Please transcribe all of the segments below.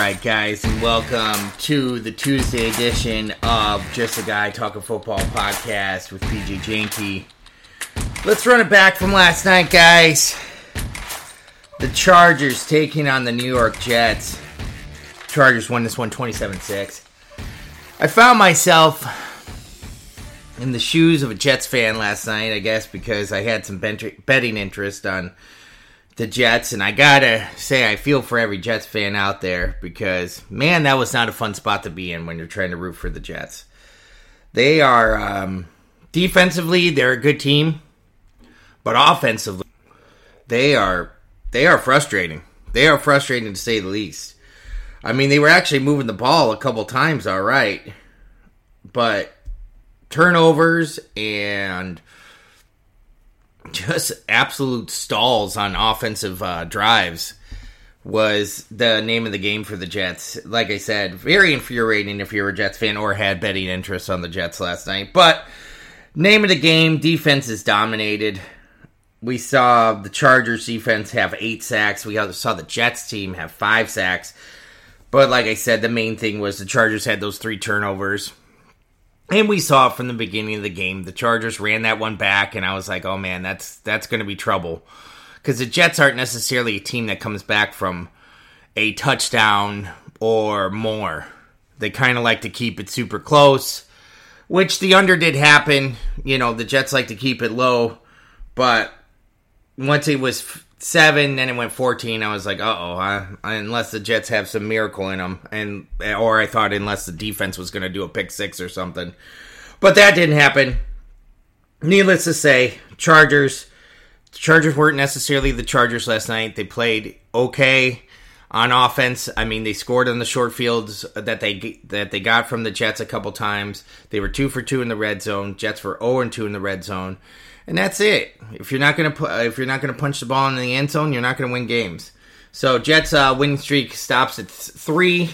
right, guys, and welcome to the Tuesday edition of Just a Guy Talking Football podcast with PJ Janke. Let's run it back from last night, guys. The Chargers taking on the New York Jets. Chargers won this one 27 6. I found myself in the shoes of a Jets fan last night, I guess, because I had some betting interest on the Jets, and I gotta say, I feel for every Jets fan out there because, man, that was not a fun spot to be in when you're trying to root for the Jets. They are, um, defensively, they're a good team, but offensively, they are, they are frustrating. They are frustrating to say the least. I mean, they were actually moving the ball a couple times, all right, but turnovers and just absolute stalls on offensive uh, drives was the name of the game for the Jets. Like I said, very infuriating if you were a Jets fan or had betting interest on the Jets last night. But name of the game, defense is dominated. We saw the Chargers defense have eight sacks. We saw the Jets team have five sacks. But like I said, the main thing was the Chargers had those three turnovers. And we saw from the beginning of the game, the Chargers ran that one back, and I was like, "Oh man, that's that's going to be trouble," because the Jets aren't necessarily a team that comes back from a touchdown or more. They kind of like to keep it super close, which the under did happen. You know, the Jets like to keep it low, but once it was seven, then it went fourteen. I was like, uh oh, unless the Jets have some miracle in them, and or I thought unless the defense was going to do a pick six or something, but that didn't happen. Needless to say, Chargers. Chargers weren't necessarily the Chargers last night. They played okay on offense. I mean, they scored on the short fields that they that they got from the Jets a couple times. They were two for two in the red zone. Jets were zero and two in the red zone and that's it. If you're not gonna pu- if you're not gonna punch the ball in the end zone, you're not gonna win games. So Jets' uh, winning streak stops at th- three.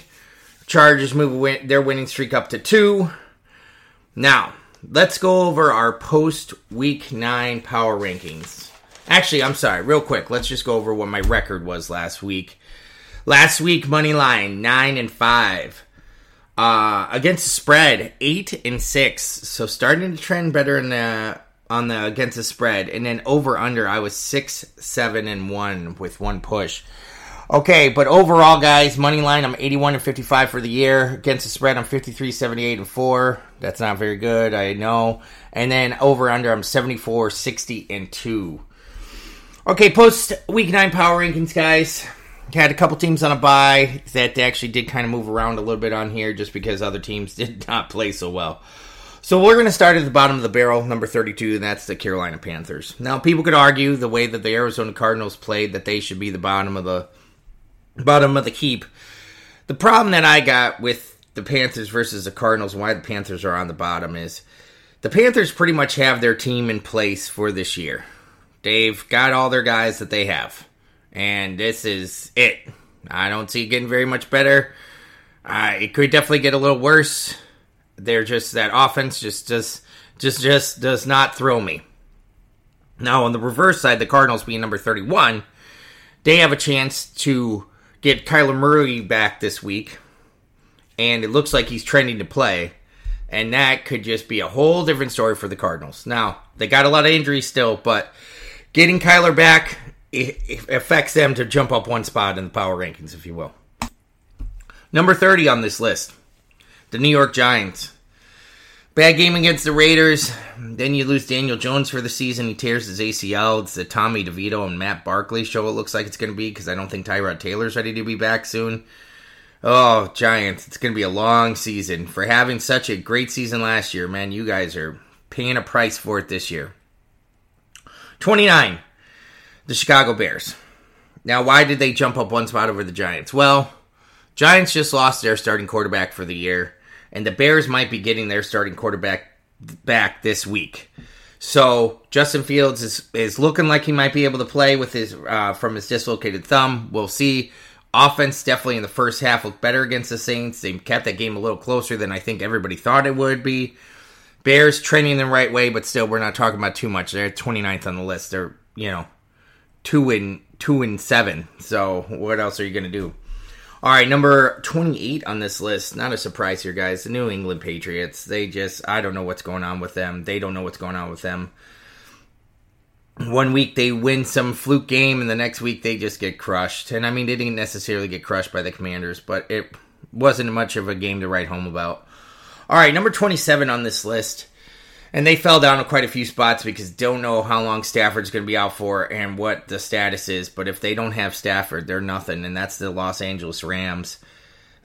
Chargers move win- their winning streak up to two. Now let's go over our post week nine power rankings. Actually, I'm sorry, real quick. Let's just go over what my record was last week. Last week, money line nine and five. Uh, against spread, eight and six. So starting to trend better in the on the against the spread, and then over under I was six, seven, and one with one push. Okay, but overall, guys, money line I'm 81 and 55 for the year. Against the spread, I'm 53, 78, and four. That's not very good, I know. And then over under, I'm 74, 60, and two. Okay, post week nine power rankings, guys. Had a couple teams on a bye that actually did kind of move around a little bit on here just because other teams did not play so well. So we're going to start at the bottom of the barrel, number 32, and that's the Carolina Panthers. Now, people could argue the way that the Arizona Cardinals played that they should be the bottom of the bottom of the heap. The problem that I got with the Panthers versus the Cardinals, and why the Panthers are on the bottom, is the Panthers pretty much have their team in place for this year. They've got all their guys that they have, and this is it. I don't see it getting very much better. Uh, it could definitely get a little worse they're just that offense just just just just does not thrill me. Now on the reverse side, the Cardinals being number 31, they have a chance to get Kyler Murray back this week, and it looks like he's trending to play, and that could just be a whole different story for the Cardinals. Now they got a lot of injuries still, but getting Kyler back it affects them to jump up one spot in the power rankings, if you will. Number 30 on this list the New York Giants. Bad game against the Raiders. Then you lose Daniel Jones for the season. He tears his ACL. It's the Tommy DeVito and Matt Barkley show. It looks like it's going to be because I don't think Tyrod Taylor's ready to be back soon. Oh, Giants! It's going to be a long season for having such a great season last year. Man, you guys are paying a price for it this year. Twenty nine, the Chicago Bears. Now, why did they jump up one spot over the Giants? Well, Giants just lost their starting quarterback for the year and the Bears might be getting their starting quarterback back this week. So Justin Fields is is looking like he might be able to play with his uh, from his dislocated thumb. We'll see. Offense definitely in the first half looked better against the Saints. They kept that game a little closer than I think everybody thought it would be. Bears trending the right way, but still we're not talking about too much. They're 29th on the list. They're you know two and two and seven. So what else are you going to do? All right, number 28 on this list. Not a surprise here, guys. The New England Patriots. They just, I don't know what's going on with them. They don't know what's going on with them. One week they win some fluke game, and the next week they just get crushed. And I mean, they didn't necessarily get crushed by the Commanders, but it wasn't much of a game to write home about. All right, number 27 on this list. And they fell down quite a few spots because don't know how long Stafford's going to be out for and what the status is. But if they don't have Stafford, they're nothing. And that's the Los Angeles Rams.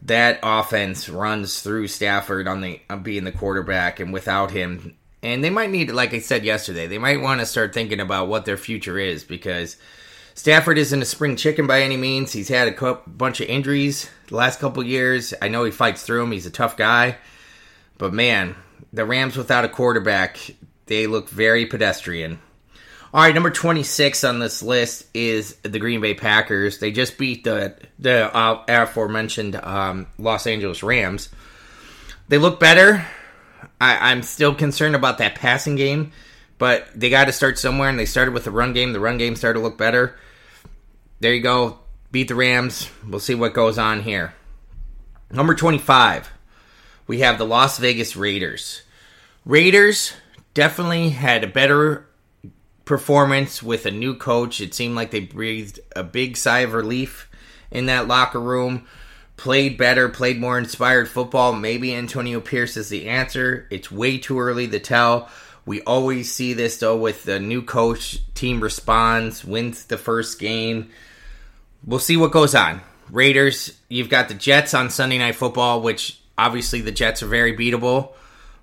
That offense runs through Stafford on the on being the quarterback, and without him, and they might need, like I said yesterday, they might want to start thinking about what their future is because Stafford isn't a spring chicken by any means. He's had a bunch of injuries the last couple years. I know he fights through them. He's a tough guy, but man, the Rams without a quarterback, they look very pedestrian. All right, number 26 on this list is the Green Bay Packers. They just beat the the uh, aforementioned um, Los Angeles Rams. They look better. I, I'm still concerned about that passing game, but they got to start somewhere, and they started with the run game. The run game started to look better. There you go. Beat the Rams. We'll see what goes on here. Number 25 we have the Las Vegas Raiders. Raiders definitely had a better performance with a new coach. It seemed like they breathed a big sigh of relief in that locker room. Played better, played more inspired football. Maybe Antonio Pierce is the answer. It's way too early to tell. We always see this though with the new coach, team responds, wins the first game. We'll see what goes on. Raiders, you've got the Jets on Sunday Night Football, which obviously the Jets are very beatable,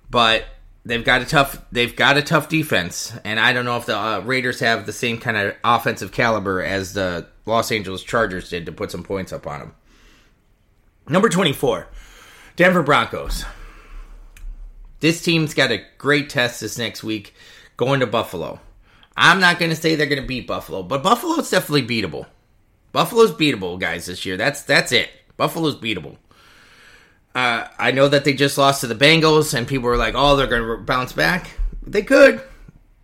but they've got a tough they've got a tough defense, and I don't know if the uh, Raiders have the same kind of offensive caliber as the Los Angeles Chargers did to put some points up on them. Number 24, Denver Broncos. This team's got a great test this next week going to Buffalo. I'm not going to say they're going to beat Buffalo, but Buffalo's definitely beatable. Buffalo's beatable, guys, this year. That's that's it. Buffalo's beatable. Uh, I know that they just lost to the Bengals, and people were like, "Oh, they're going to bounce back." They could.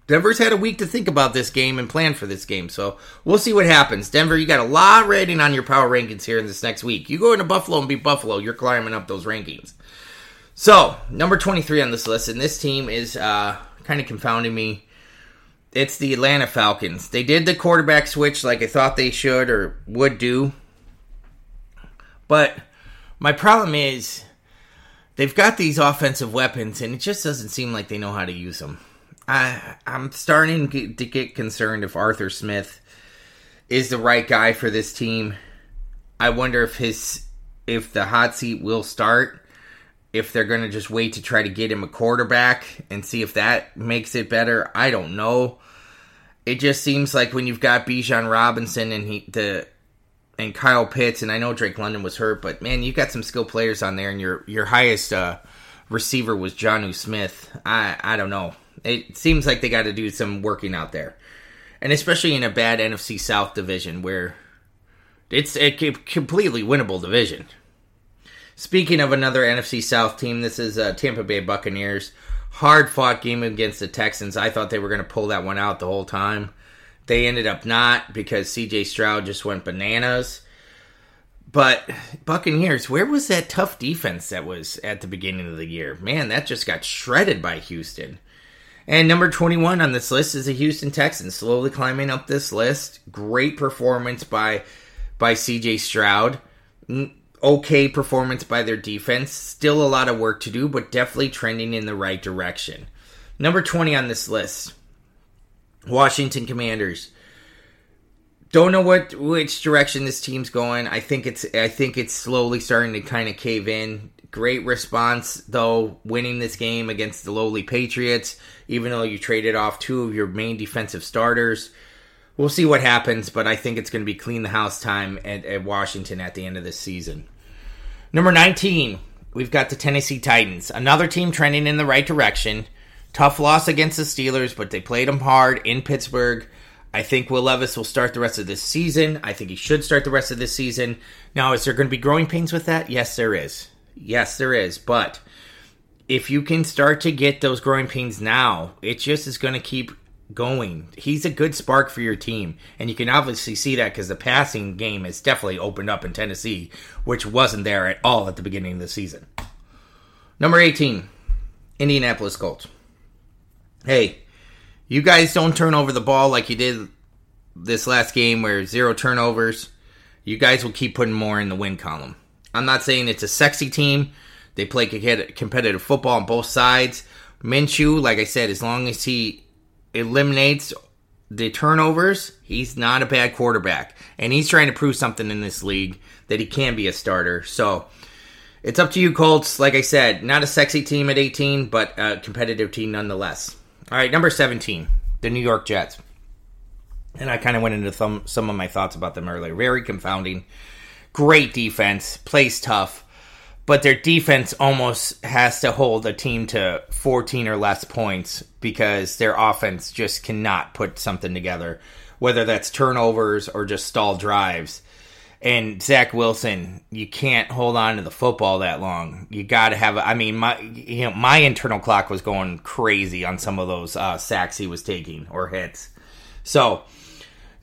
Denver's had a week to think about this game and plan for this game, so we'll see what happens. Denver, you got a lot rating on your power rankings here in this next week. You go into Buffalo and beat Buffalo, you're climbing up those rankings. So, number 23 on this list, and this team is uh, kind of confounding me. It's the Atlanta Falcons. They did the quarterback switch like I thought they should or would do. But my problem is they've got these offensive weapons, and it just doesn't seem like they know how to use them. I I'm starting to get concerned if Arthur Smith is the right guy for this team. I wonder if his if the hot seat will start. If they're going to just wait to try to get him a quarterback and see if that makes it better, I don't know. It just seems like when you've got Bijan Robinson and he the and Kyle Pitts, and I know Drake London was hurt, but man, you've got some skilled players on there, and your your highest uh, receiver was Jonnu Smith. I I don't know. It seems like they got to do some working out there, and especially in a bad NFC South division where it's a completely winnable division. Speaking of another NFC South team, this is uh, Tampa Bay Buccaneers. Hard fought game against the Texans. I thought they were going to pull that one out the whole time. They ended up not because CJ Stroud just went bananas. But Buccaneers, where was that tough defense that was at the beginning of the year? Man, that just got shredded by Houston. And number 21 on this list is the Houston Texans, slowly climbing up this list. Great performance by by CJ Stroud. Mm, okay performance by their defense. Still a lot of work to do, but definitely trending in the right direction. Number 20 on this list Washington Commanders. Don't know what which direction this team's going. I think it's I think it's slowly starting to kind of cave in. Great response though, winning this game against the lowly Patriots, even though you traded off two of your main defensive starters. We'll see what happens, but I think it's going to be clean the house time at, at Washington at the end of this season. Number 19, we've got the Tennessee Titans. Another team trending in the right direction. Tough loss against the Steelers, but they played them hard in Pittsburgh. I think Will Levis will start the rest of this season. I think he should start the rest of this season. Now, is there going to be growing pains with that? Yes, there is. Yes, there is. But if you can start to get those growing pains now, it just is going to keep going. He's a good spark for your team, and you can obviously see that because the passing game has definitely opened up in Tennessee, which wasn't there at all at the beginning of the season. Number 18, Indianapolis Colts. Hey, you guys don't turn over the ball like you did this last game where zero turnovers. You guys will keep putting more in the win column. I'm not saying it's a sexy team. They play competitive football on both sides. Minshew, like I said, as long as he eliminates the turnovers, he's not a bad quarterback. And he's trying to prove something in this league that he can be a starter. So it's up to you, Colts. Like I said, not a sexy team at 18, but a competitive team nonetheless. All right, number 17, the New York Jets. And I kind of went into some, some of my thoughts about them earlier. Very confounding. Great defense, plays tough but their defense almost has to hold a team to 14 or less points because their offense just cannot put something together, whether that's turnovers or just stall drives. And Zach Wilson, you can't hold on to the football that long. You got to have. I mean, my you know my internal clock was going crazy on some of those uh, sacks he was taking or hits. So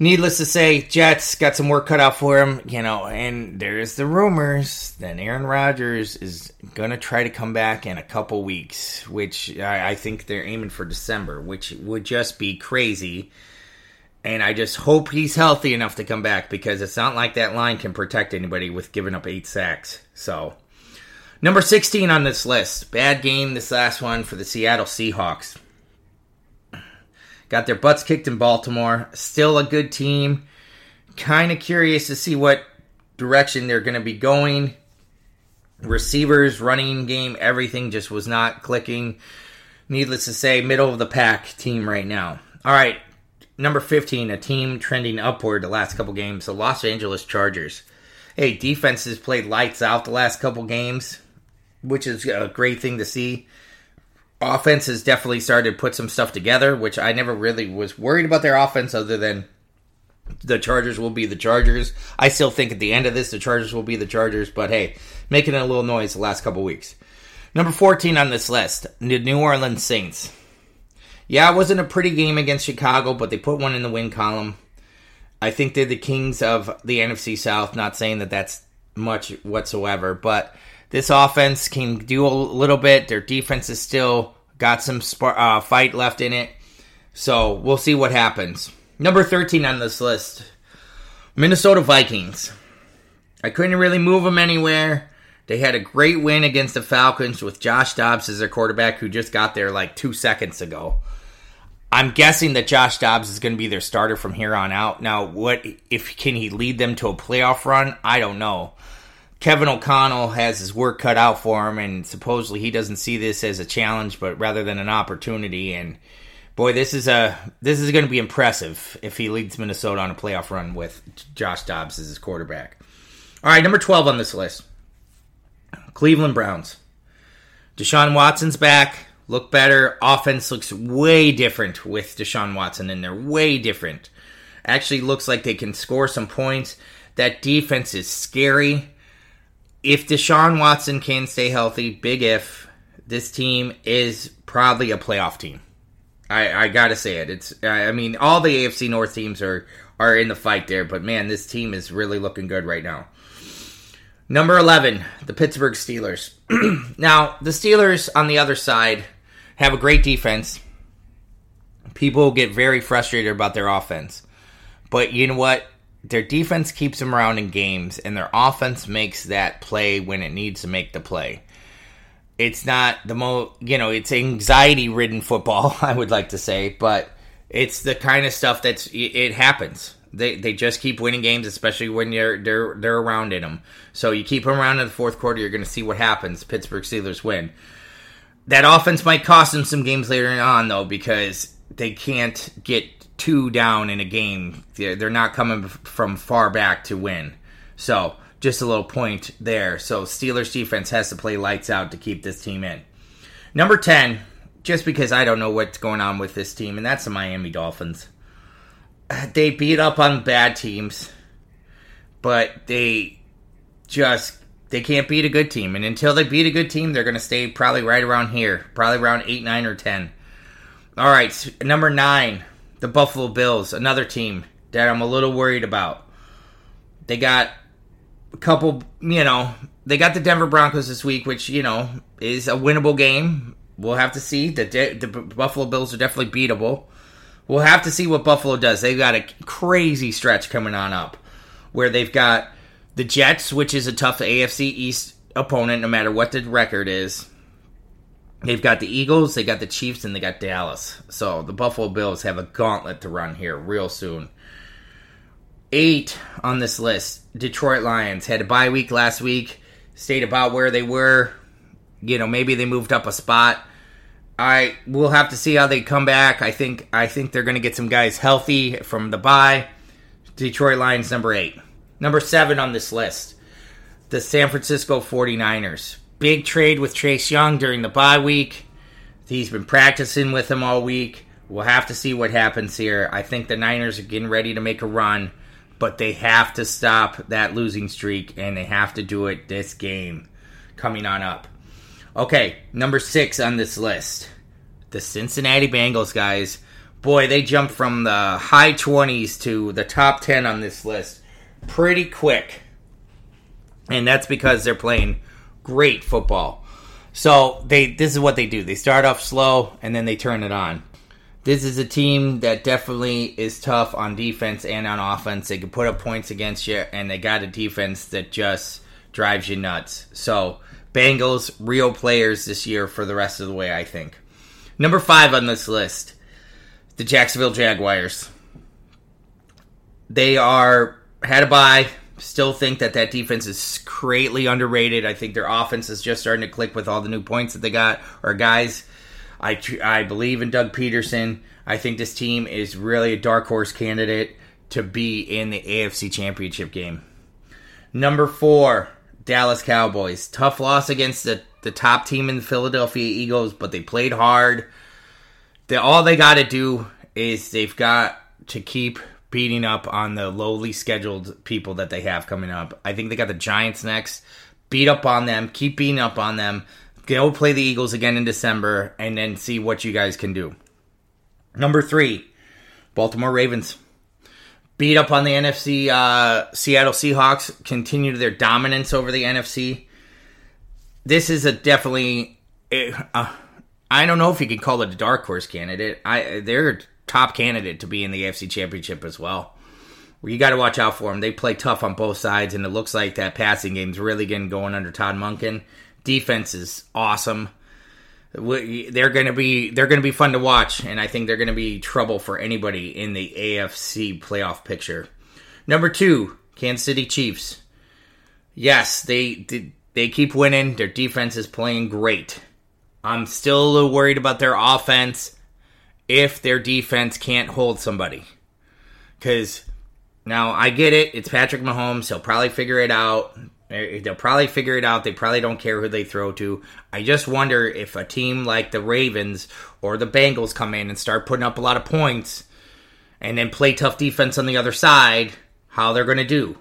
needless to say, Jets got some work cut out for him, you know, and there's the rumors that Aaron Rodgers is to try to come back in a couple weeks, which I, I, think they're aiming for December, which would just be crazy. And I just hope he's healthy enough to come back because it's not like that line can protect anybody with giving up eight sacks. So, number 16 on this list. Bad game, this last one for the Seattle Seahawks. Got their butts kicked in Baltimore. Still a good team. Kind of curious to see what direction they're going to be going. Receivers, running game, everything just was not clicking. Needless to say, middle of the pack team right now. All right, number 15, a team trending upward the last couple games, the Los Angeles Chargers. Hey, defense has played lights out the last couple games, which is a great thing to see offense has definitely started to put some stuff together, which I never really was worried about their offense other than the Chargers will be the Chargers. I still think at the end of this, the Chargers will be the Chargers, but hey, making a little noise the last couple weeks. Number 14 on this list, the New Orleans Saints. Yeah, it wasn't a pretty game against Chicago, but they put one in the win column. I think they're the kings of the NFC South, not saying that that's much whatsoever, but this offense can do a little bit. Their defense is still got some sp- uh, fight left in it. So we'll see what happens. Number 13 on this list Minnesota Vikings. I couldn't really move them anywhere. They had a great win against the Falcons with Josh Dobbs as their quarterback, who just got there like two seconds ago. I'm guessing that Josh Dobbs is going to be their starter from here on out. Now, what if can he lead them to a playoff run? I don't know. Kevin O'Connell has his work cut out for him, and supposedly he doesn't see this as a challenge, but rather than an opportunity. And boy, this is a this is going to be impressive if he leads Minnesota on a playoff run with Josh Dobbs as his quarterback. All right, number twelve on this list, Cleveland Browns. Deshaun Watson's back, look better. Offense looks way different with Deshaun Watson in there, way different. Actually, looks like they can score some points. That defense is scary if Deshaun Watson can stay healthy, big if, this team is probably a playoff team. I, I gotta say it. It's I mean all the AFC North teams are are in the fight there, but man, this team is really looking good right now. Number eleven, the Pittsburgh Steelers. now the Steelers on the other side have a great defense. People get very frustrated about their offense, but you know what? their defense keeps them around in games, and their offense makes that play when it needs to make the play. It's not the most, you know, it's anxiety ridden football, I would like to say, but it's the kind of stuff that's it happens. They they just keep winning games, especially when you're they're they're around in them. So you keep them around in the fourth quarter, you're going to see what happens. Pittsburgh Steelers win. That offense might cost them some games later on, though, because they can't get two down in a game. They're not coming from far back to win. So, just a little point there. So, Steelers defense has to play lights out to keep this team in. Number 10, just because I don't know what's going on with this team, and that's the Miami Dolphins. They beat up on bad teams, but they just they can't beat a good team. And until they beat a good team, they're going to stay probably right around here, probably around 8, 9, or 10. All right, number 9 the Buffalo Bills, another team that I'm a little worried about. They got a couple, you know, they got the Denver Broncos this week, which, you know, is a winnable game. We'll have to see. The, the Buffalo Bills are definitely beatable. We'll have to see what Buffalo does. They've got a crazy stretch coming on up where they've got the Jets, which is a tough AFC East opponent no matter what the record is. They've got the Eagles, they got the Chiefs, and they got Dallas. So the Buffalo Bills have a gauntlet to run here real soon. Eight on this list Detroit Lions had a bye week last week, stayed about where they were. You know, maybe they moved up a spot. I will have to see how they come back. I think I think they're going to get some guys healthy from the bye. Detroit Lions number 8. Number 7 on this list. The San Francisco 49ers. Big trade with Chase Young during the bye week. He's been practicing with him all week. We'll have to see what happens here. I think the Niners are getting ready to make a run, but they have to stop that losing streak and they have to do it this game coming on up. Okay, number six on this list the Cincinnati Bengals, guys. Boy, they jumped from the high 20s to the top 10 on this list pretty quick. And that's because they're playing great football. So they this is what they do. They start off slow and then they turn it on. This is a team that definitely is tough on defense and on offense. They can put up points against you and they got a defense that just drives you nuts. So Bengals, real players this year for the rest of the way, I think. Number five on this list, the Jacksonville Jaguars. They are had a bye. Still think that that defense is greatly underrated. I think their offense is just starting to click with all the new points that they got. Or guys, I I believe in Doug Pederson. I think this team is really a dark horse candidate to be in the AFC Championship game. Number four, Dallas Cowboys. Tough loss against the, the top team in the Philadelphia Eagles, but they played hard. They, all they got to do is they've got to keep beating up on the lowly scheduled people that they have coming up. I think they got the Giants next. Beat up on them, keep beating up on them. Go play the Eagles again in December, and then see what you guys can do. Number three, Baltimore Ravens beat up on the NFC. Uh, Seattle Seahawks continue their dominance over the NFC. This is a definitely. Uh, I don't know if you can call it a dark horse candidate. I they're top candidate to be in the AFC Championship as well. You got to watch out for them. They play tough on both sides, and it looks like that passing game's really getting going under Todd Monken. Defense is awesome they're going to be they're going to be fun to watch, and I think they're going to be trouble for anybody in the AFC playoff picture. Number two, Kansas City Chiefs. Yes, they they keep winning. Their defense is playing great. I'm still a little worried about their offense if their defense can't hold somebody. Because now I get it. It's Patrick Mahomes. He'll probably figure it out. They'll probably figure it out. They probably don't care who they throw to. I just wonder if a team like the Ravens or the Bengals come in and start putting up a lot of points and then play tough defense on the other side, how they're going to do.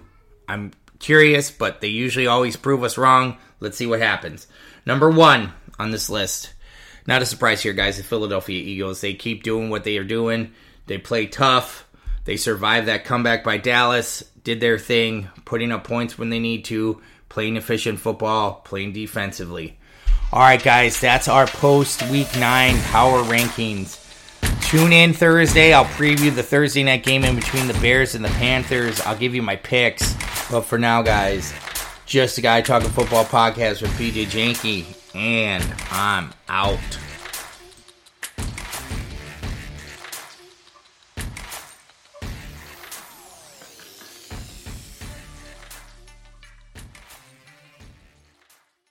I'm curious, but they usually always prove us wrong. Let's see what happens. Number one on this list. Not a surprise here, guys. The Philadelphia Eagles. They keep doing what they are doing. They play tough. They survived that comeback by Dallas did their thing, putting up points when they need to, playing efficient football, playing defensively. All right, guys, that's our post week nine power rankings. Tune in Thursday. I'll preview the Thursday night game in between the Bears and the Panthers. I'll give you my picks. But for now, guys, just a guy talking football podcast with PJ Janke, and I'm out.